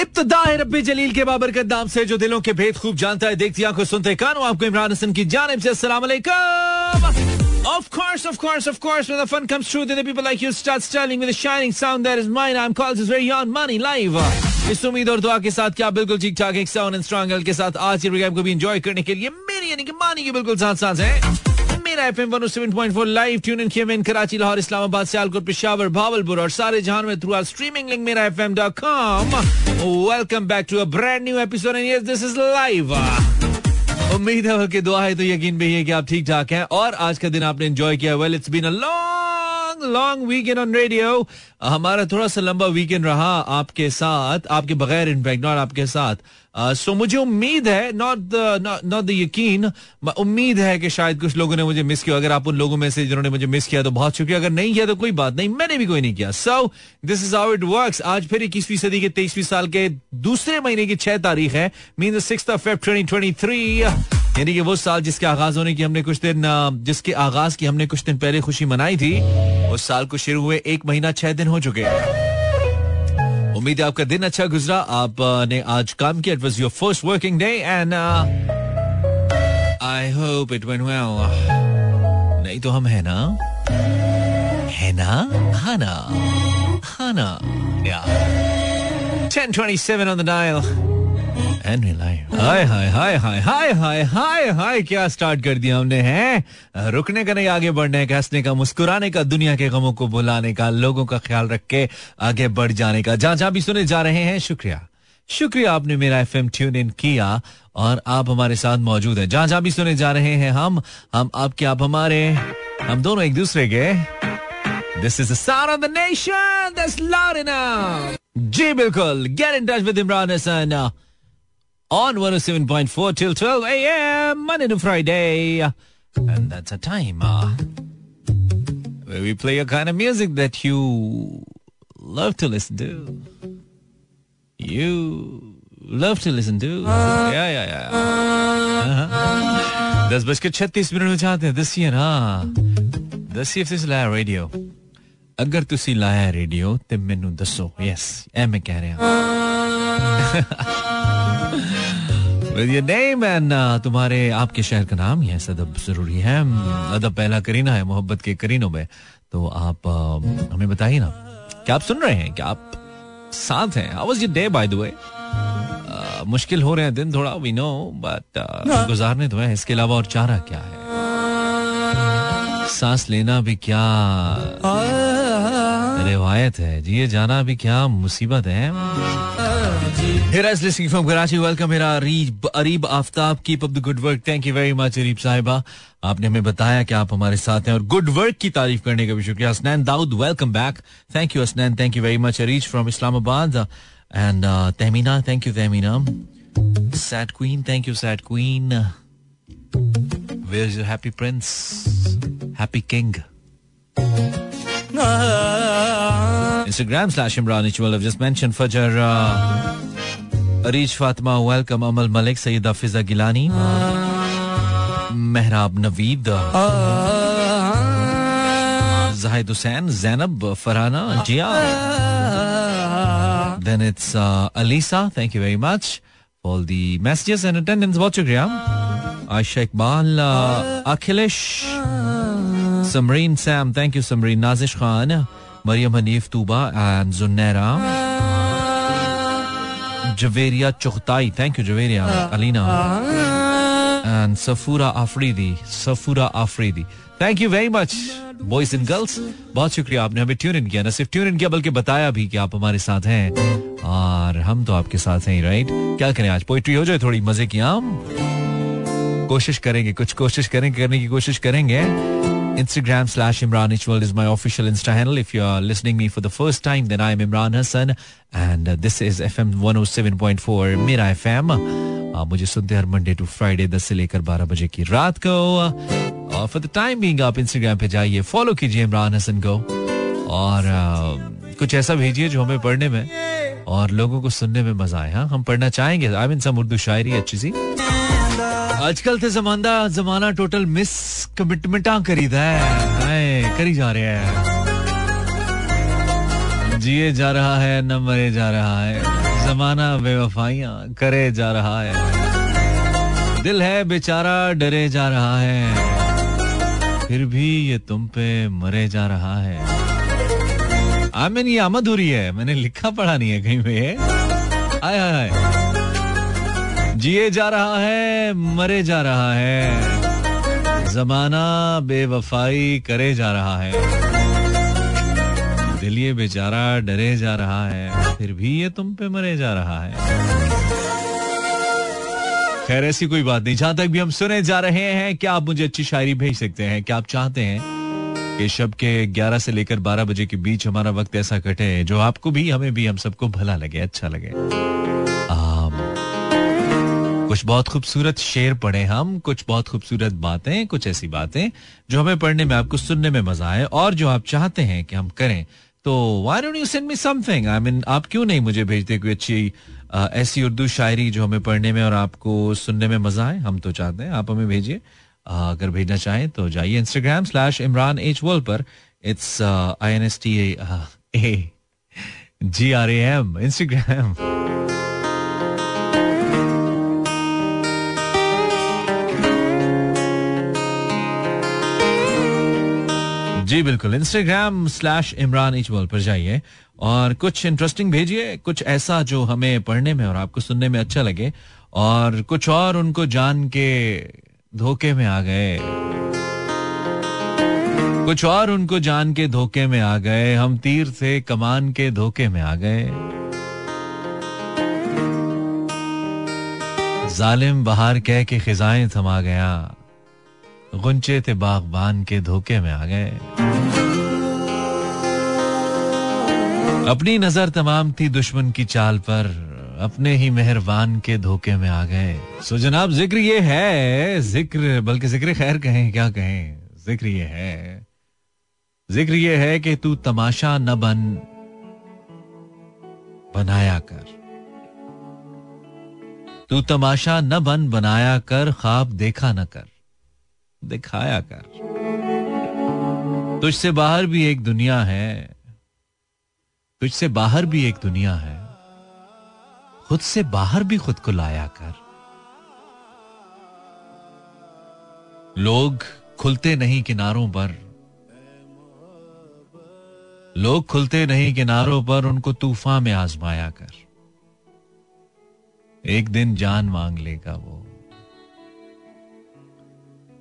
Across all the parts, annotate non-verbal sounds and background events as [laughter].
इब्तदा रब्बी जलील के बाबरकत नाम से जो दिलों के भेद खूब जानता है देखती आँखों सुनते कानों आपको इमरान हसन की जानिब से अस्सलाम Of course, of course, of course, when the fun comes true, then the people like you start styling with a shining sound that is mine. I'm called this very on money live. इस उम्मीद और दुआ के साथ क्या बिल्कुल ठीक ठाक एक साउंड एंड स्ट्रॉन्ग के साथ आज के प्रोग्राम को भी एंजॉय करने के लिए मेरी यानी कि मानी के बिल्कुल साथ साथ है मेरा F M one seven point four live tune in Karachi Lahore Islamabad Sialkot Peshawar Bahawalpur और सारे जहाँ में थ्रू आर स्ट्रीमिंग लिंक मेरा F M dot com welcome back to a brand new episode and yes this is live उम्मीद है दुआ है तो यकीन भी है कि आप ठीक ठाक हैं और आज का दिन आपने एंजॉय किया। Well it's been a long long long weekend on radio हमारा थोड़ा सा लंबा वीकेंड रहा आपके साथ आपके बगैर इनफैक्ट नॉट आपके साथ. सो uh, मुझे उम्मीद है नॉट नॉट द यकीन उम्मीद है कि शायद कुछ लोगों ने मुझे मिस किया। अगर आप उन लोगों में से जिन्होंने मुझे मिस किया तो बहुत शुक्रिया। अगर नहीं किया तो कोई बात नहीं मैंने भी कोई नहीं किया। So this is how it works आज फिर इक्कीसवीं सदी के तेईसवीं साल के दूसरे महीने की छह तारीख है। Mean six of twenty twenty three यानी कि वो साल जिसके आगाज़ होने की हमने कुछ दिन जिसके आगाज़ की हमने कुछ दिन पहले खुशी मनाई थी, उस साल को शुरू हुए एक महीना छह दिन हो चुके हैं। उम्मीद है आपका दिन अच्छा गुजरा। आपने आज काम किया। It was your first working day and I hope it well नहीं तो हम है ना? है ना? हाना हाना या 1027 on the dial. Hi hi hi hi hi hi hi हाय क्या स्टार्ट कर दिया हमने, हैं? रुकने का नहीं, आगे बढ़ने का, हंसने का, मुस्कुराने का, दुनिया के गमों को भुलाने का, लोगों का ख्याल रख के आगे बढ़ जाने का। जहाँ जहाँ भी सुने जा रहे हैं, शुक्रिया। शुक्रिया आपने मेरा एफ़ एम ट्यून इन किया और आप हमारे साथ मौजूद हैं। जहाँ जहाँ भी सुने जा रहे हैं हम हम आपके, आप हमारे, हम दोनों एक दूसरे के। This is sound of the nation enough जी, बिल्कुल get in touch with Imran Hasan on 107.4 till 12 a.m. Monday to Friday. And that's a time uh, where we play a kind of music that you love to listen to. You love to listen to. Yeah, yeah, yeah. Uh-huh. दस बज के छत्तीस minute में चाहते हैं दसिए ना दसिए फिर लाया रेडियो अगर तुसी लाया रेडियो तो मैनू दसो यस ए मैं कह रहा With योर नेम uh, तुम्हारे आपके शहर का नाम ये अदब ज़रूरी है। अदब पहला करीना है मोहब्बत के करीनों में। तो आप uh, हमें बताइए ना क्या आप सुन रहे हैं? क्या आप साथ हैं? How was your day by the way मुश्किल हो रहे हैं दिन थोड़ा वी नो बट गुजारने तो है। इसके अलावा और चारा क्या है? सांस लेना भी क्या रिवायत है? जिए जाना भी क्या मुसीबत है? यू आपने हमें बताया कि आप हमारे साथ हैं और गुड वर्क की तारीफ़ करने का भी शुक्रिया। Asnain Daud welcome back thank you Asnain thank you very much Areej from Islamabad and Tahmina thank you Tahmina sad queen thank you sad queen where is your happy prince happy king Instagram slash Imran Ichwal. I've just mentioned Fajr. Uh, Arish Fatima, welcome. Amal Malik, Sayyida Fiza Gilani. Mehrab Naveed. Zahid Hussain, Zainab, Farhana, Jia. Then it's uh, Alisa. Thank you very much all the messages and attendance बहुत शुक्रिया Ayesha Iqbal Akhilesh Samreen Sam thank you Samreen Nazish Khan Mariam Hanif Tooba and Junnaira Javeria Chughtai thank you Javeria Alina and Safoora Afridi Safoora Afridi thank you very much boys and girls बहुत शुक्रिया आपने हमें tune in किया ना सिर्फ़ tune in किया बल्कि बताया भी कि आप हमारे साथ हैं और हम तो आपके साथ हैं राइट क्या करें आज? पोइट्री हो जाए थोड़ी मज़े की हम कोशिश करेंगे कुछ कोशिश करेंगे करने की कोशिश करेंगे। Instagram slash Imran Ichwal is my official Insta handle. If you are listening me for the first time, then I am Imran Hassan and uh, this is FM 107.4 Mira FM. आप मुझे सुनते हर मंडे टू फ्राइडे 10 से लेकर 12 बजे की रात को। और फॉर द टाइम बीइंग आप इंस्टाग्राम पे जाइए फॉलो कीजिए इमरान हसन को। और uh, कुछ ऐसा भेजिए जो हमें पढ़ने में और लोगों को सुनने में मज़ा आए हाँ हम पढ़ना चाहेंगे। आई मीन सम उर्दू शायरी अच्छी सी। आजकल तो जमाना जमाना टोटल मिस कमिटमेंट करीदा है। करी जा रहे हैं। जिए जा रहा है, न मरे जा रहा है। जमाना बेवफाइया, करे जा रहा है। दिल है बेचारा, डरे जा रहा है। फिर भी ये तुम पे मरे जा रहा है। आमिन ये आमद हो। रही है मैंने लिखा पढ़ा नहीं है कहीं पे। आय हाय जिए जा रहा है, मरे जा रहा है। जमाना बेवफाई करे जा रहा है। दिल ये बेचारा डरे जा रहा है, फिर भी ये तुम पे मरे जा रहा है। खैर, ऐसी कोई बात नहीं। जहाँ तक भी हम सुने जा रहे हैं, क्या आप मुझे अच्छी शायरी भेज सकते हैं? क्या आप चाहते हैं? कि शब के 11 से लेकर 12 बजे के बीच हमारा वक्त ऐसा कटे जो आपको भी, हमें भी, हम सबको भला लगे अच्छा लगे। कुछ बहुत खूबसूरत शेर पढ़े हम, कुछ बहुत खूबसूरत बातें, कुछ ऐसी बातें, जो हमें पढ़ने में, आपको सुनने में मज़ा आए, और जो आप चाहते हैं कि हम करें तो why you send me something I mean आप क्यों नहीं मुझे भेजते कोई अच्छी ऐसी उर्दू शायरी जो हमें पढ़ने में और आपको सुनने में मज़ा आए? हम तो चाहते हैं, आप हमें भेजिए। अगर भेजना चाहें तो जाइए Instagram slash Imran H world पर। It's I N S T A G R A M Instagram जी, बिल्कुल। इंस्टाग्राम स्लैश इमरान इचवल पर जाइए और कुछ इंटरेस्टिंग भेजिए, कुछ ऐसा जो हमें पढ़ने में और आपको सुनने में अच्छा लगे और कुछ और उनको जान के धोखे में आ गए। कुछ और उनको जान के धोखे में आ गए, हम तीर से कमान के धोखे में आ गए। जालिम बहार कह के खिजाएँ थमा गया, गुंचे थे बागबान के धोखे में आ गए। अपनी नज़र तमाम थी दुश्मन की चाल पर अपने ही मेहरबान के धोखे में आ गए। सो जनाब, ज़िक्र ये है, ज़िक्र, बल्कि ज़िक्र खैर कहें, क्या कहें? ज़िक्र ये है, ज़िक्र ये है कि तू तमाशा न बन, बनाया कर। तू तमाशा न बन, बनाया कर, ख्वाब देखा न कर, दिखाया कर। तुझसे बाहर भी एक दुनिया है, तुझसे बाहर भी एक दुनिया है। खुद से बाहर भी खुद को लाया कर। लोग खुलते नहीं किनारों पर। लोग खुलते नहीं किनारों पर उनको तूफ़ान में आजमाया कर। एक दिन जान मांग लेगा वो।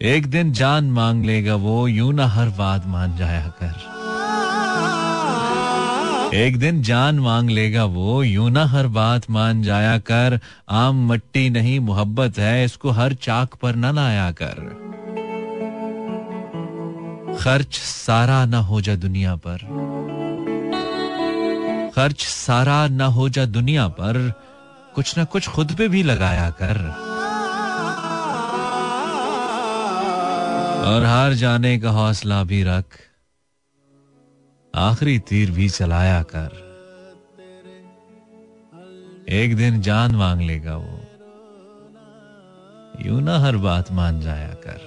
एक दिन जान मांग लेगा वो, यूँ ना हर बात मान जाया कर। एक दिन जान मांग लेगा वो, यूँ ना हर बात मान जाया कर। आम मट्टी नहीं, मोहब्बत है, इसको हर चाक पर ना लाया कर। खर्च सारा ना हो जा दुनिया पर। खर्च सारा ना हो जा दुनिया पर, कुछ ना कुछ खुद पे भी लगाया कर। और हार जाने का हौसला भी रख। आखिरी तीर भी चलाया कर। एक दिन जान मांग लेगा वो। यूँ ना हर बात मान जाया कर।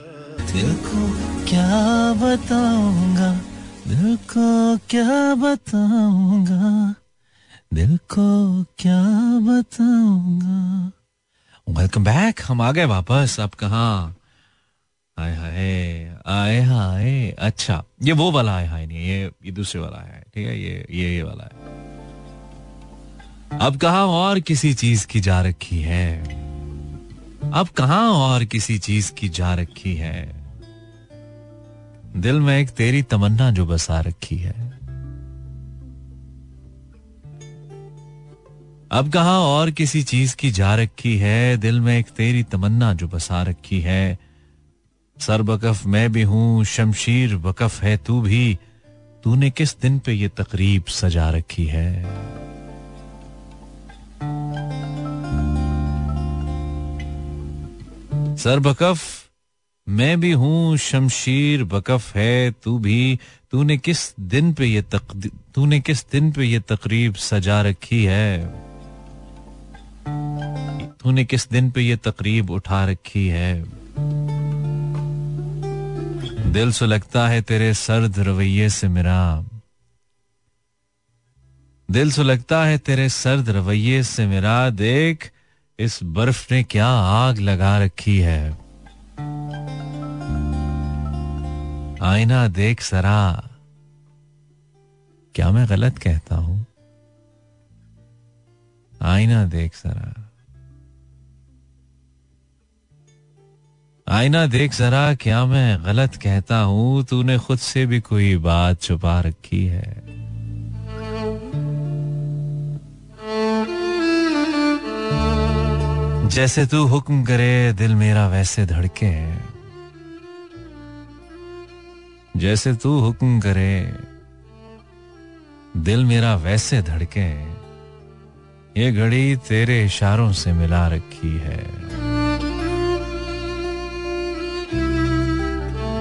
दिल को क्या बताऊँगा दिल को क्या बताऊँगा दिल को क्या बताऊँगा। वेलकम बैक हम आ गए वापस अब कहा? आए हाय आए हाय। अच्छा ये वो वाला आए हाय नहीं, ये ये दूसरे वाला है ठीक है? ये ये ये वाला है अब कहा और किसी चीज़ की जा रखी है? अब कहा और किसी चीज़ की जा रखी है? दिल में एक तेरी तमन्ना जो बसा रखी है। अब कहा और किसी चीज़ की जा रखी है? दिल में एक तेरी तमन्ना जो बसा रखी है। सर बकफ मैं भी हूँ, शमशीर बकफ है तू भी। तूने किस दिन पे ये तकरीब सजा रखी है? सर बकफ मैं भी हूँ, शमशीर बकफ है तू भी। तूने किस दिन पे ये तक, तूने किस दिन पे ये तकरीब सजा रखी है? तूने किस दिन पे ये तकरीब उठा रखी है? दिल सुलगता है तेरे सर्द रवैये से मेरा। दिल सुलगता है तेरे सर्द रवैये से मेरा। देख, इस बर्फ़ ने क्या आग लगा रखी है। आईना देख सरा। क्या मैं गलत कहता हूँ? आईना देख सरा। आईना देख जरा, क्या मैं गलत कहता हूँ? तूने खुद से भी कोई बात छुपा रखी है। जैसे तू हुक्म करे, दिल मेरा वैसे धड़के जैसे तू हुक्म करे, दिल मेरा वैसे धड़के ये घड़ी तेरे इशारों से मिला रखी है।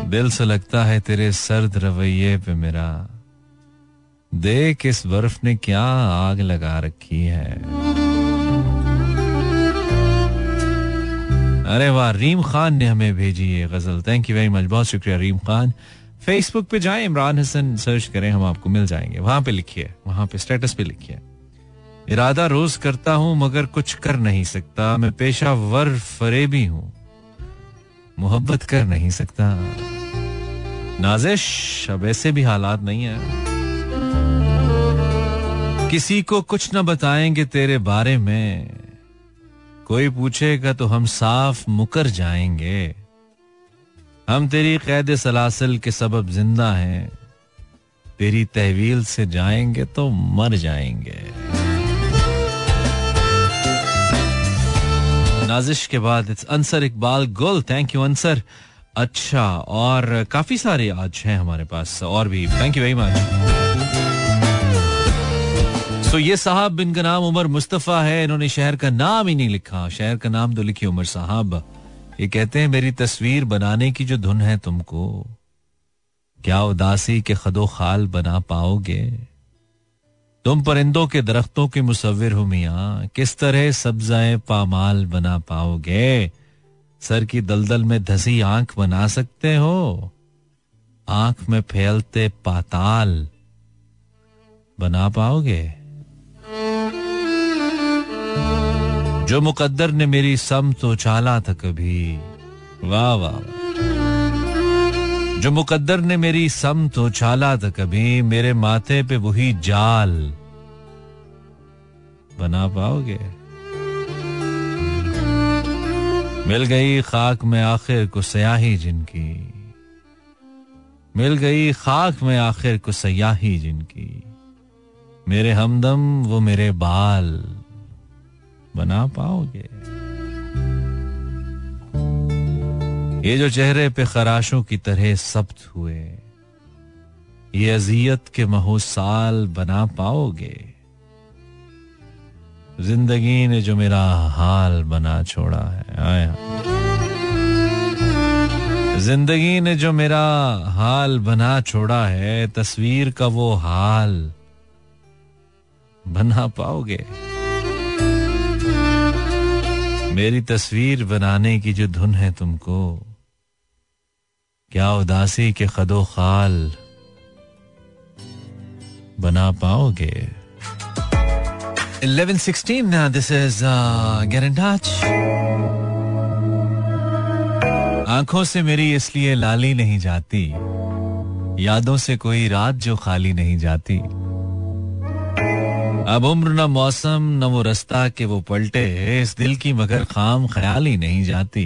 दिल से लगता है तेरे सर्द रवैये पे मेरा। देख इस बर्फ़ ने क्या आग लगा रखी है। अरे वाह, रीम खान ने हमें भेजी ये गज़ल। थैंक यू वेरी मच बहुत शुक्रिया रीम खान। फेसबुक पे जाएँ, इमरान हसन सर्च करें, हम आपको मिल जाएँगे। वहाँ पे लिखिए, वहाँ पे स्टेटस पे लिखिए। इरादा रोज करता हूँ, मगर कुछ कर नहीं सकता। मैं पेशा वर फरेबी हूँ, मोहब्बत कर नहीं सकता। नाजिश, अब ऐसे भी हालात नहीं है। किसी को कुछ ना बताएँगे तेरे बारे में। कोई पूछेगा तो हम साफ़ मुकर जाएँगे। हम तेरी कैद सलासल के सबब ज़िंदा हैं। तेरी तहवील से जाएँगे तो मर जाएँगे। नाजिश के बाद it's Ansar Iqbal Gul. Thank you Ansar. अच्छा और काफ़ी सारे आज हैं हमारे पास, और भी। Thank you very much so ये साहब, इनका नाम उमर मुस्तफ़ा है, इन्होंने शहर का नाम ही नहीं लिखा। शहर का नाम तो लिखी उमर साहब। ये कहते हैं, मेरी तस्वीर बनाने की जो धुन है तुमको, क्या उदासी के खदो खाल बना पाओगे? तुम परिंदों के दरख्तों के मुसविर हो मिया, किस तरह सब्जाए पामाल बना पाओगे? सर की दलदल में धसी आँख बना सकते हो। आँख में फैलते पाताल। बना पाओगे? जो मुकद्दर ने मेरी सम तो चाला था कभी। वाह वाह। जो मुकद्दर ने मेरी सम तो चाला था कभी, मेरे माथे पे वही जाल। बना पाओगे? मिल गई खाक में आखिर को सयाही जिनकी। मिल गई खाक में आखिर को सयाही जिनकी। मेरे हमदम वो मेरे बाल बना पाओगे। ये जो चेहरे पे खराशों की तरह सब्त हुए, ये अजियत के महोसाल बना पाओगे। ज़िंदगी ने जो मेरा हाल बना छोड़ा है, आया। ज़िंदगी ने जो मेरा हाल बना छोड़ा है, तस्वीर का वो हाल बना पाओगे? मेरी तस्वीर बनाने की जो धुन है तुमको, क्या उदासी के खदो खाल बना पाओगे? 11:16 now this is uh, get in touch. आँखों से मेरी इसलिए लाली नहीं जाती यादों से कोई रात जो खाली नहीं जाती। अब उम्र न मौसम न वो रास्ता के वो पलटे इस दिल की मगर खाम ख्याल ही नहीं जाती।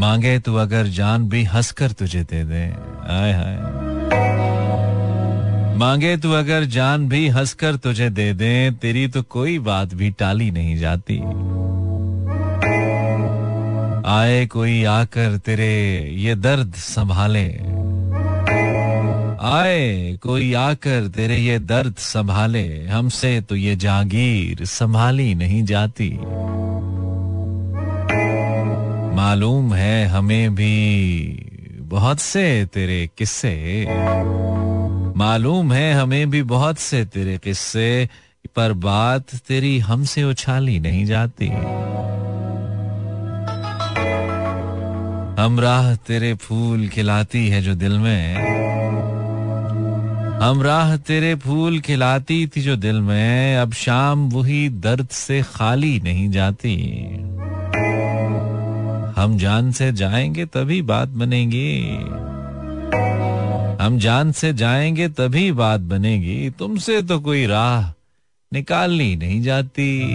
मांगे तो अगर जान भी हंसकर तुझे दे दे आय हाय। मांगे तू अगर जान भी हंसकर तुझे दे दे, तेरी तो कोई बात भी टाली नहीं जाती। आए कोई आकर तेरे ये दर्द संभाले। आए कोई आकर तेरे ये दर्द संभाले, हमसे तो ये जागीर संभाली नहीं जाती। मालूम है हमें भी बहुत से तेरे किस्से। मालूम है, हमें भी बहुत से तेरे किस्से, पर बात तेरी हमसे उछाली नहीं जाती। हम राह तेरे फूल खिलाती है जो दिल में। हम राह तेरे फूल खिलाती थी जो दिल में, अब शाम वही दर्द से खाली नहीं जाती। हम जान से जाएँगे तभी बात बनेगी। हम जान से जाएँगे तभी बात बनेगी। तुमसे तो कोई राह निकालनी नहीं जाती।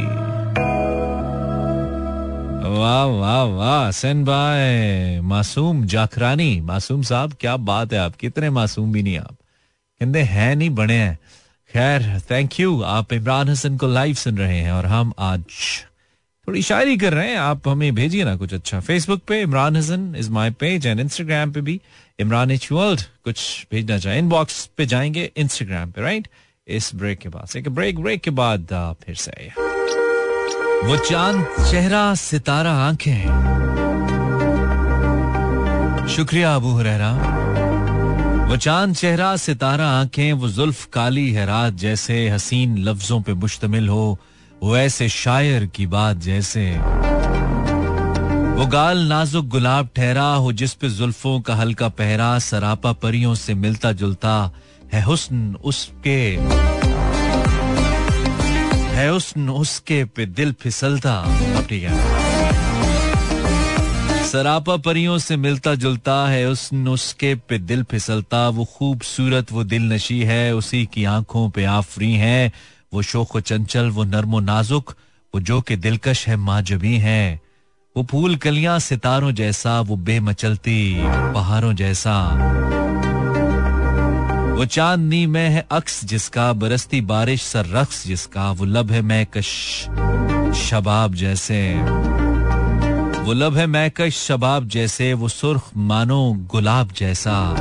वाह वाह वाह सेन भाई मासूम जाखरानी, मासूम साहब, क्या बात है आप कितने मासूम भी नहीं आप। कहते हैं नहीं, बने हैं। खैर थैंक यू आप इमरान हसन को लाइव सुन रहे हैं और हम आज थोड़ी शायरी कर रहे हैं, आप हमें भेजिए ना कुछ अच्छा। फेसबुक पे Imran Hasan is my page and Instagram पे भी इमरान एच वर्ल्ड कुछ भेजना चाहे। इनबॉक्स पे जाएँगे इंस्टाग्राम पे राइट इस ब्रेक के बाद एक ब्रेक ब्रेक के बाद फिर से वो चाँद, चेहरा, सितारा, आँखें शुक्रिया अबू हुरैरा। वो चाँद, चेहरा, सितारा, आँखें, वो जुल्फ, काली है रात जैसे हसीन लफ्जों पे मुश्तमिल हो। वो ऐसे शायर की बात जैसे। वो गाल नाजुक गुलाब ठहरा हो जिस पे जुल्फों का हल्का पहरा सरापा परियों से मिलता जुलता है हुस्न उसके। है हुस्न उसके पे दिल फिसलता। ठीक है। सरापा परियों से मिलता जुलता है उस नुस्खे पे दिल फिसलता। वो खूबसूरत, वो दिल नशी है, उसी की आँखों पे आफरी है। वो शोक चंचल, वो नरमो नाजुक, वो जो के दिलकश है माजबी है। वो फूल कलियाँ सितारों जैसा, वो बेमचलती पहाड़ों जैसा। वो चांदनी में है अक्स जिसका, बरसती बारिश सर रक्स जिसका। वो लब है मैकश शबाब जैसे। वो लब है मैकश शबाब जैसे, वो सुर्ख मानो गुलाब जैसा।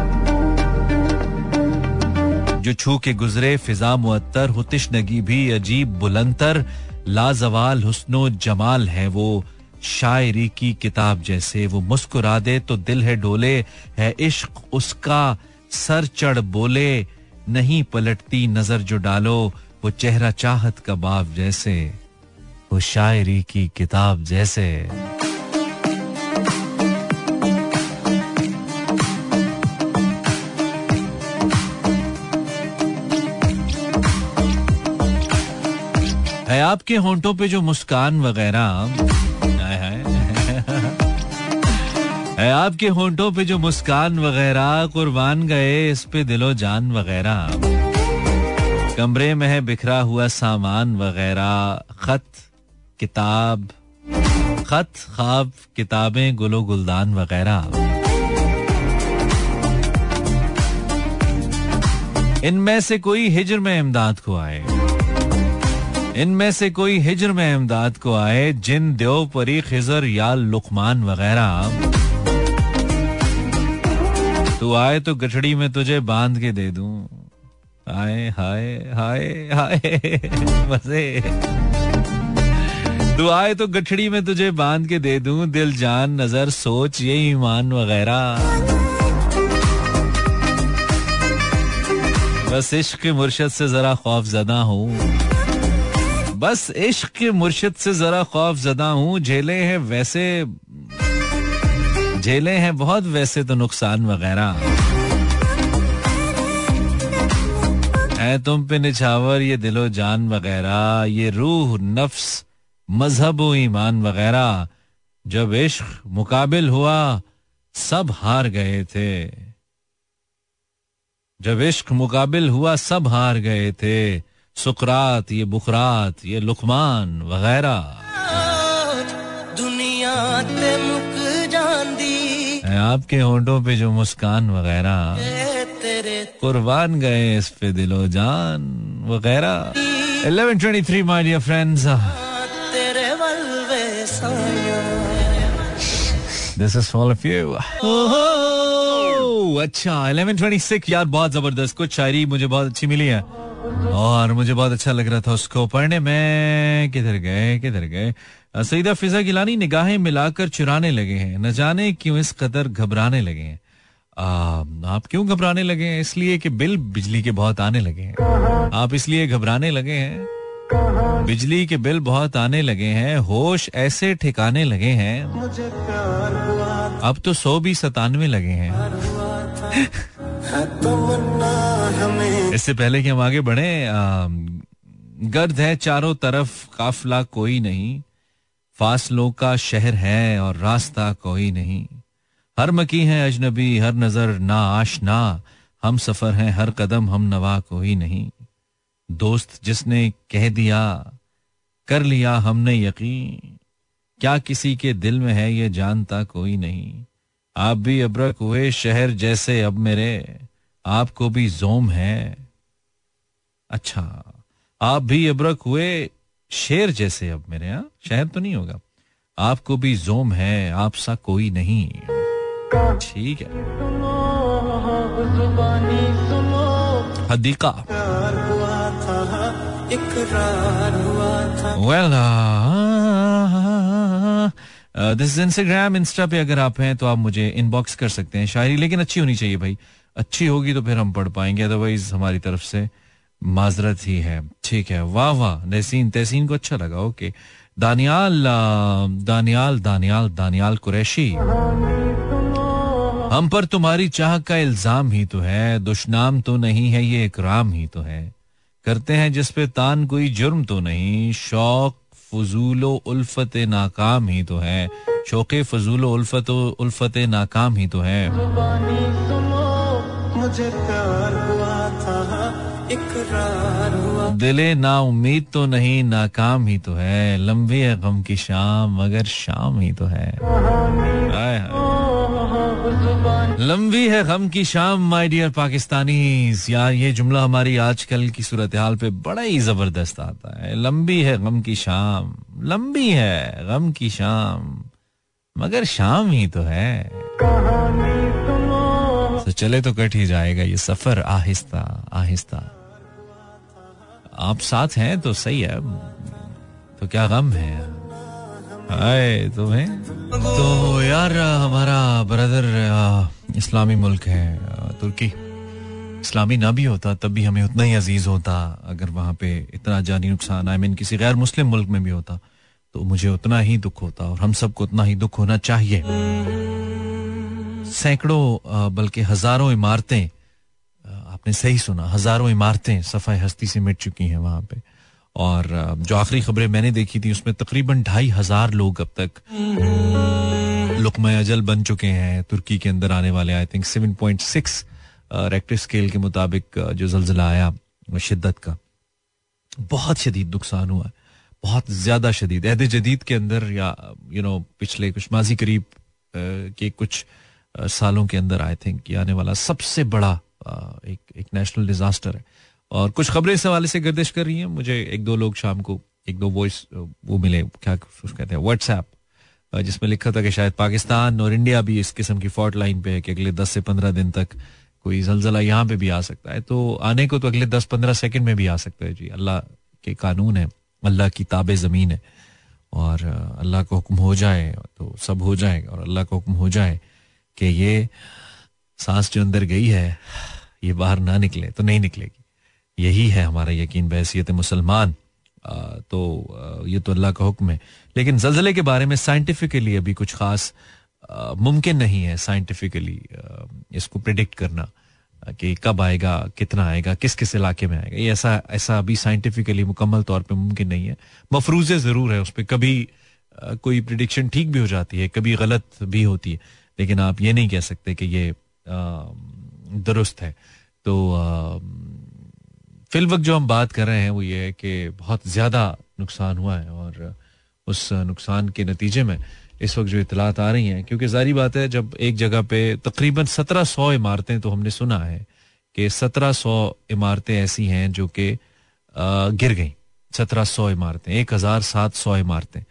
जो छू के गुजरे, फिजा मुअत्तर हो तिश्नगी भी अजीब बुलंतर, लाजवाल हुस्नो जमाल है वो। शायरी की किताब जैसे वो मुस्कुरा दे तो दिल है डोले, है इश्क उसका सर चढ़ बोले। नहीं पलटती नज़र जो डालो, वो चेहरा चाहत का बाप जैसे, वो शायरी की किताब जैसे। आपके होंठों पे जो मुस्कान वगैरह है आपके होंठों पे जो मुस्कान वगैरह, कुर्बान गए, इस पे दिलो जान वगैरह। कमरे में है बिखरा हुआ सामान वगैरह, खत, किताब, खत खाब किताबें, गुलो गुलदान वगैरह। इनमें से कोई हिजर में इमदाद को आए। इनमें से कोई हिजर में इमदाद को आए, जिन देव परी खिजर या लुकमान वगैरह। तू आए तो गठड़ी में तुझे बाँध के दे दूँ। आए, हाय हाय हाय, मज़े। तू आए तो गठड़ी में तुझे बाँध के दे दूँ, दिल, जान, नज़र, सोच ये ईमान वगैरह। बस इश्क मुर्शद से जरा खौफ जदा हूँ। बस इश्क के मुर्शिद से जरा खौफ जदा हूँ। झेले हैं वैसे, झेले हैं बहुत वैसे तो नुकसान वगैरह। है तुम पे निछावर, ये दिलो जान वगैरह, ये रूह, नफ्स, मज़हब ईमान वगैरह। जब इश्क मुकाबिल हुआ, सब हार गए थे। जब इश्क मुकाबिल हुआ, सब हार गए थे। सुकरात ये बुखरात ये लुकमान वगैरह। दुनिया ते मुक आपके होंठों पे जो मुस्कान वगैरह। कुर्बान गए इस पे दिलो जान वगैरह। 1123 my dear friends this is for of you अच्छा 1126 यार बहुत ज़बरदस्त। कुछ शायरी मुझे बहुत अच्छी मिली है। और मुझे बहुत अच्छा लग रहा था उसको पढ़ने। में किधर गए किधर गए? सईदा फिजा गिलानी निगाहें मिलाकर चुराने लगे हैं। न जाने क्यों इस कदर घबराने लगे हैं। आप क्यों घबराने लगे हैं? इसलिए कि बिल बिजली के बहुत आने लगे हैं। आप इसलिए घबराने लगे हैं। बिजली के बिल बहुत आने लगे हैं। होश ऐसे ठिकाने लगे हैं। अब तो सौ भी सतानवे लगे हैं। [laughs] इससे पहले कि हम आगे बढ़े गर्द है चारों तरफ़, काफला कोई नहीं, फासलों का शहर है और रास्ता कोई नहीं। हर मकी है अजनबी, हर नज़र ना आशना, हम सफ़र हैं हर कदम, हम नवा कोई नहीं। दोस्त जिसने कह दिया, कर लिया हमने यकीन, क्या किसी के दिल में है ये जानता कोई नहीं। आप भी अब्रक हुए शहर जैसे अब मेरे आपको भी जोम है। अच्छा आप भी अब्रक हुए शेर जैसे अब मेरे यहाँ शहर तो नहीं होगा। आपको भी जोम है आप सा कोई नहीं। ठीक है। Hadiqa. Well this Instagram insta पे अगर आप हैं तो आप मुझे इनबॉक्स कर सकते हैं शायरी, लेकिन अच्छी होनी चाहिए भाई। अच्छी होगी तो फिर हम पढ़ पाएँगे अदरवाइज़ हमारी तरफ़ से माजरत ही है। ठीक है, वाह वाह, नसीन, तहसीन को अच्छा लगा, ओके। दानियाल दानियाल दानियाल दानियाल कुरैशी। हम पर तुम्हारी चाह का इल्ज़ाम ही तो है, दुश्नाम तो नहीं है, ये इकराम ही तो है। करते हैं जिस पे तान, कोई जुर्म तो नहीं, शौक, फजूलो, उल्फत, नाकाम ही तो है। शौक, फजूलो, उल्फत उल्फत, नाकाम ही तो है। मुझे प्यार हुआ था दिले ना उम्मीद तो नहीं नाकाम ही तो है। लंबी है गम की शाम, मगर शाम ही तो है। आए लंबी है गम की शाम माय डियर पाकिस्तानी यार, ये जुमला हमारी आजकल की सूरत हाल पे बड़ा ही ज़बरदस्त आता है। लंबी है गम की शाम, लंबी है गम की शाम, मगर शाम ही तो है। तो चले तो कट ही जाएगा ये सफ़र, आहिस्ता आहिस्ता। आप साथ हैं तो सही है तो क्या गम है? हाय तुम्हें तो यार, हमारा ब्रदर इस्लामी मुल्क है तुर्की। इस्लामी ना भी होता, तब भी हमें उतना ही अज़ीज़ होता, अगर वहाँ पे इतना जानी नुकसान आई मीन किसी गैर मुस्लिम मुल्क में भी होता तो मुझे उतना ही दुख होता, और हम सबको उतना ही दुख होना चाहिए। सैकड़ों बल्कि हज़ारों इमारतें आपने सही सुना, हज़ारों इमारतें सफ़ाई हस्ती से मिट चुकी हैं वहाँ पे। और जो आखिरी खबरें मैंने देखी थी, उसमें तकरीबन ढाई हज़ार लोग अब तक लुकमा अजल बन चुके हैं। तुर्की के अंदर आने वाले I think seven point six Richter scale के मुताबिक जो जलजिला आया, शिद्दत का। बहुत शदीद नुकसान हुआ बहुत ज़्यादा शदीद। अहद जदीद के अंदर या यू नो पिछले कुछ माजी करीब के कुछ सालों के अंदर आई थिंक ये आने वाला सबसे बड़ा एक एक नेशनल डिजास्टर है। और कुछ खबरें इस हवाले से गर्दिश कर रही हैं। मुझे एक दो लोग शाम को, एक दो वॉइस वो मिले। क्या कहते हैं व्हाट्सएप जिसमें लिखा था कि शायद पाकिस्तान और इंडिया भी इस किस्म की फॉल्ट लाइन पे है कि अगले दस से पंद्रह दिन तक कोई जलजला यहाँ पे भी आ सकता है। तो आने को तो अगले दस पंद्रह सेकंड में भी आ सकता है जी। अल्लाह के कानून है, अल्लाह की ताब ज़मीन है। और अल्लाह का हुक्म हो जाए तो सब हो जाएगा और अल्लाह का हुक्म हो जाए कि ये सांस जो अंदर गई है, ये बाहर ना निकले तो नहीं निकलेगी। यही है हमारा यकीन बहसीत मुसलमान। तो ये तो अल्लाह का हुक्म है। लेकिन जलजले के बारे में साइंटिफिकली अभी कुछ खास मुमकिन नहीं है साइंटिफिकली इसको प्रिडिक्ट करना, कि कब आएगा, कितना आएगा किस किस इलाके में आएगा। ये ऐसा ऐसा अभी साइंटिफिकली मुकम्मल तौर पे मुमकिन नहीं है। मफरूजे ज़रूर है, उस पर कभी कोई प्रिडिक्शन ठीक भी हो जाती है, कभी गलत भी होती है। लेकिन आप ये नहीं कह सकते कि ये दुरुस्त है। तो फिल वक्त जो हम बात कर रहे हैं वो ये है कि बहुत ज़्यादा नुकसान हुआ है और उस नुकसान के नतीजे में इस वक्त जो इतलात आ रही हैं, क्योंकि जारी बात है जब एक जगह पे तकरीबन सत्रह सौ इमारतें तो हमने सुना है कि सत्रह सौ इमारतें ऐसी हैं जो कि गिर गई। सत्रह सौ इमारतें, एक हज़ार सात सौ इमारतें।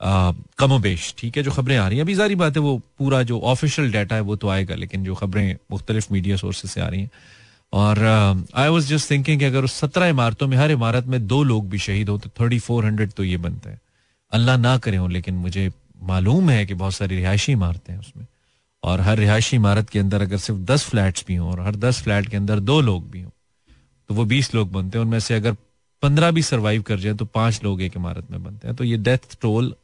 कमोबेश, ठीक है, जो खबरें आ रही हैं। अभी सारी बात है, वो पूरा जो ऑफिशियल डाटा है, वो तो आएगा, लेकिन जो खबरें मुख्तलिफ़ मीडिया सोर्सेज से आ रही हैं। और आई वॉज़ जस्ट थिंकिंग अगर उस सत्रह इमारतों में, हर इमारत में दो लोग भी शहीद हो तो थर्टी फोर हंड्रेड तो ये बनते हैं। अल्लाह ना करे हो, लेकिन मुझे मालूम है कि बहुत सारी रिहायशी इमारतें हैं उसमें। और हर रिहायशी इमारत के अंदर अगर सिर्फ़ दस फ्लैट्स भी हों, और हर दस फ्लैट के अंदर दो लोग भी हों तो वो बीस लोग बनते हैं। उनमें से अगर पंद्रह भी सर्वाइव कर जाए तो पाँच लोग एक इमारत में बनते हैं। तो ये डेथ टोल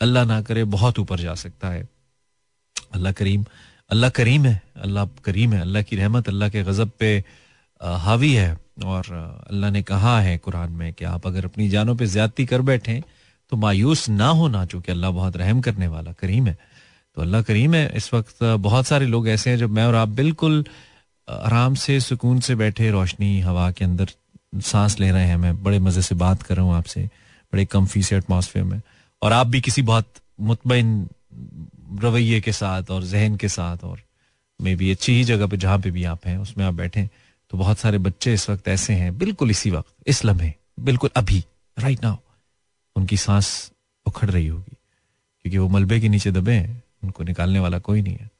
अल्लाह ना करे, बहुत ऊपर जा सकता है। अल्लाह करीम अल्लाह करीम है, अल्लाह करीम है, अल्लाह की रहमत, अल्लाह के गजब पे हावी है। और अल्लाह ने कहा है कुरान में कि आप अगर अपनी जानों पे ज्यादती कर बैठे तो मायूस ना होना चूँकि अल्लाह बहुत रहम करने वाला करीम है। तो अल्लाह करीम है। इस वक्त बहुत सारे लोग ऐसे हैं जब मैं और आप बिल्कुल आराम से, सुकून से बैठे, रोशनी हवा के अंदर सांस ले रहे हैं। मैं बड़े मज़े से बात कर रहा हूँ आपसे, बड़े कम्फी से एटमोसफेयर में। और आप भी किसी बहुत मुतमिन रवैये के साथ और जहन के साथ और मे भी अच्छी ही जगह पे जहाँ पे भी आप हैं, उसमें आप बैठे तो बहुत सारे बच्चे इस वक्त ऐसे हैं, बिल्कुल इसी वक्त, इस लम्हे, बिल्कुल अभी राइट नाउ उनकी सांस उखड़ रही होगी, क्योंकि वो मलबे के नीचे दबे हैं, उनको निकालने वाला कोई नहीं है।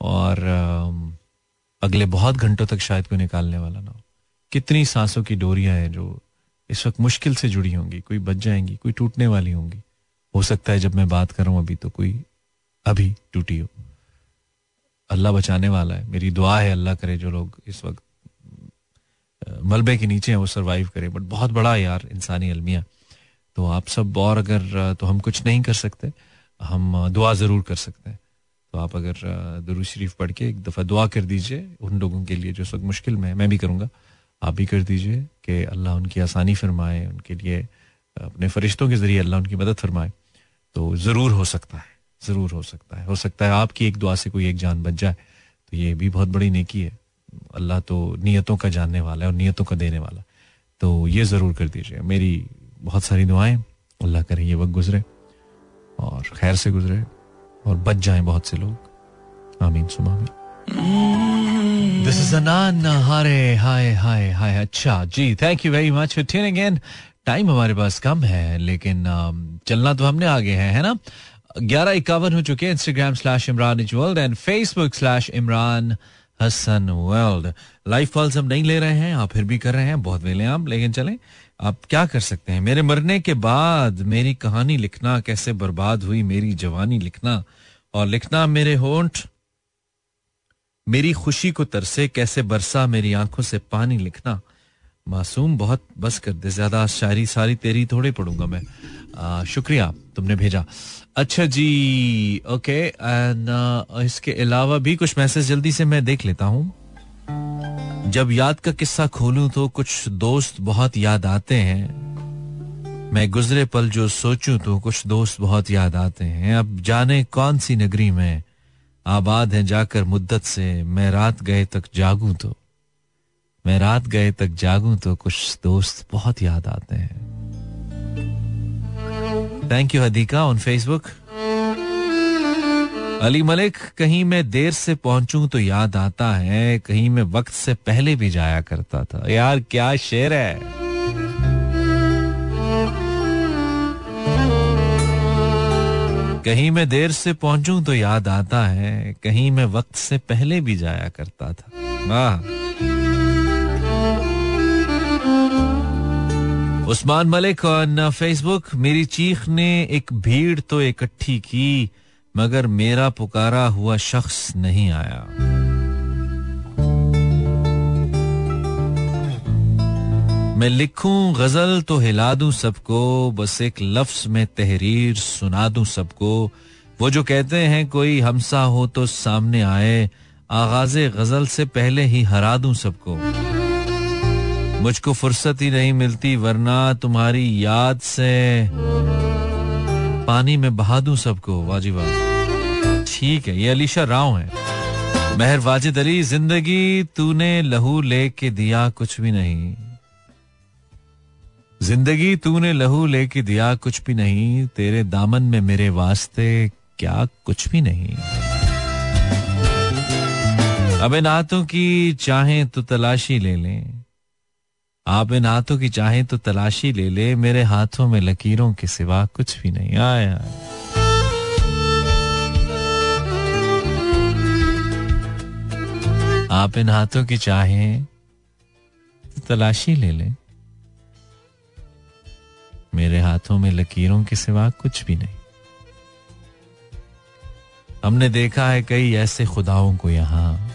और अगले बहुत घंटों तक शायद कोई निकालने वाला ना हो। कितनी सांसों की डोरियाँ हैं जो इस वक्त मुश्किल से जुड़ी होंगी, कोई बच जाएँगी, कोई टूटने वाली होंगी। हो सकता है जब मैं बात कर रहा हूँ अभी तो कोई अभी टूटी हो। अल्लाह बचाने वाला है। मेरी दुआ है अल्लाह करे जो लोग इस वक्त मलबे के नीचे हैं, वो सरवाइव करें। बट बहुत बड़ा यार इंसानी अलमिया। तो आप सब और अगर तो हम कुछ नहीं कर सकते। हम दुआ ज़रूर कर सकते हैं। तो आप अगर दरू शरीफ पढ़ के एक दफ़ा दुआ कर दीजिए उन लोगों के लिए जो इस वक्त मुश्किल में है। मैं भी करूँगा। आप भी कर दीजिए कि अल्लाह उनकी आसानी फरमाए, उनके लिए अपने फरिश्तों के ज़रिए अल्लाह उनकी मदद फरमाए। तो ज़रूर हो सकता है, ज़रूर हो सकता है। हो सकता है आपकी एक दुआ से कोई एक जान बच जाए तो ये भी बहुत बड़ी नेकी है। अल्लाह तो नीयतों का जानने वाला है और नीयतों का देने वाला तो ये ज़रूर कर दीजिए। मेरी बहुत सारी दुआएँ, अल्लाह करे ये वक्त गुजरे और खैर से गुजरे और बच जाएँ बहुत से लोग। आमीन। Sumami this is Anan hi hi hi. अच्छा जी thank you very much for tuning in time हमारे पास कम है, लेकिन चलना तो हमने आगे है है ना? ग्यारह इक्यावन हो चुके हैं Instagram slash Imran is world and Facebook slash Imran Hasan world life calls हम नहीं ले रहे हैं, आप फिर भी कर रहे हैं, बहुत वेले आप, लेकिन चलें, आप क्या कर सकते हैं? मेरे मरने के बाद मेरी कहानी लिखना कैसे बर्बाद हुई, मेरी जवानी लिखना, और लिखना मेरे होंठ, मेरी खुशी को तरसे कैसे बरसा मेरी आँखों से पानी लिखना मासूम बहुत बस कर दे ज़्यादा शायरी सारी तेरी थोड़े पढ़ूँगा मैं। आ, शुक्रिया तुमने भेजा। अच्छा जी ओके एंड इसके अलावा भी कुछ मैसेज जल्दी से मैं देख लेता हूँ। जब याद का किस्सा खोलूं तो कुछ दोस्त बहुत याद आते हैं। मैं गुजरे पल जो सोचूं तो कुछ दोस्त बहुत याद आते हैं। अब जाने कौन सी नगरी में आबाद है जाकर मुद्दत से मैं रात गए तक जागूं तो। मैं रात गए तक जागूं तो कुछ दोस्त बहुत याद आते हैं। Thank you Hadiqa on Facebook Ali Malik, कहीं मैं देर से पहुंचूं तो याद आता है, कहीं मैं वक्त से पहले भी जाया करता था। यार, क्या शेर है? कहीं मैं देर से पहुंचूं तो याद आता है, कहीं मैं वक्त से पहले भी जाया करता था। वाह। उस्मान मलिक ऑन फेसबुक मेरी चीख ने एक भीड़ तो इकट्ठी की, मगर मेरा पुकारा हुआ शख्स नहीं आया। मैं लिखूं, गज़ल तो हिला दूँ सबको, बस एक लफ्ज में तहरीर सुना दूँ सबको। वो जो कहते हैं, कोई हमसा हो तो सामने आए, आगाज़ गज़ल से पहले ही हरा दूँ सबको। मुझको फुर्सत ही नहीं मिलती, वरना तुम्हारी याद से पानी में बहा दूँ सबको वाजी वाह ठीक है, ये अलीशा राव है। मेहर वाजिद अली, ज़िंदगी तूने लहू लेके दिया कुछ भी नहीं। ज़िंदगी तूने लहू लेके दिया कुछ भी नहीं, तेरे दामन में मेरे वास्ते क्या कुछ भी नहीं। अब इन हाथों की चाहे तो तलाशी ले लें। आप इन हाथों की चाहे तो तलाशी ले ले, मेरे हाथों में लकीरों के सिवा कुछ भी नहीं। आया आप इन हाथों की चाहे तो तलाशी ले ले, मेरे हाथों में लकीरों के सिवा कुछ भी नहीं। हमने देखा है कई ऐसे खुदाओं को यहाँ।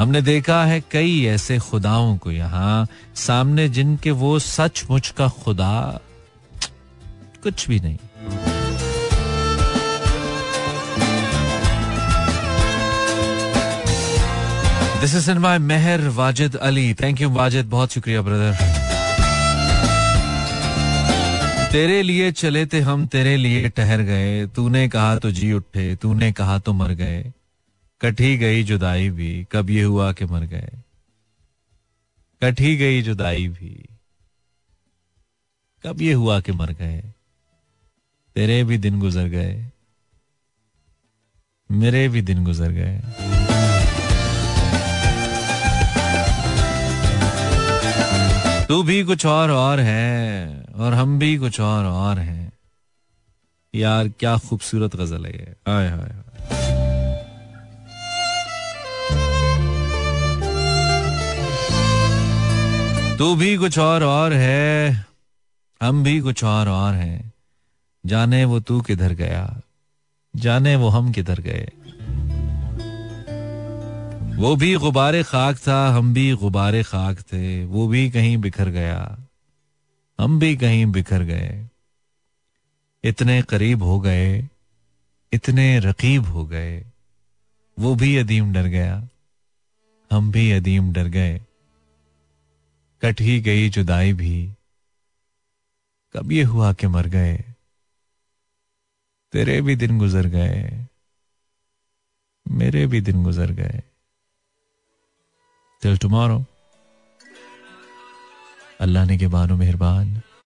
हमने देखा है कई ऐसे खुदाओं को यहाँ, सामने जिनके वो सचमुच का खुदा, कुछ भी नहीं। This is in my Mehar Wajid Ali thank you Wajid बहुत शुक्रिया ब्रदर तेरे लिए चले थे हम, तेरे लिए ठहर गए। तूने कहा तो जी उठे, तूने कहा तो मर गए। कठी गई जुदाई भी, कब ये हुआ कि मर गए? कठी गई जुदाई भी, कब ये हुआ कि मर गए? तेरे भी दिन गुजर गए, मेरे भी दिन गुजर गए। तू भी कुछ और और है, और हम भी कुछ और और हैं। यार, क्या खूबसूरत गज़ल है ये। हाय हाय तू भी कुछ और और है, हम भी कुछ और और हैं। जाने वो तू किधर गया, जाने वो हम किधर गए। वो भी गुबारे खाक था, हम भी गुबारे खाक थे। वो भी कहीं बिखर गया, हम भी कहीं बिखर गए। इतने करीब हो गए, इतने रकीब हो गए। वो भी अदीम डर गया, हम भी अदीम डर गए। कटी गई जुदाई भी। कब ये हुआ कि मर गए? तेरे भी दिन गुजर गए। मेरे भी दिन गुजर गए। टिल टुमारो अल्लाह ने के बानो मेहरबान।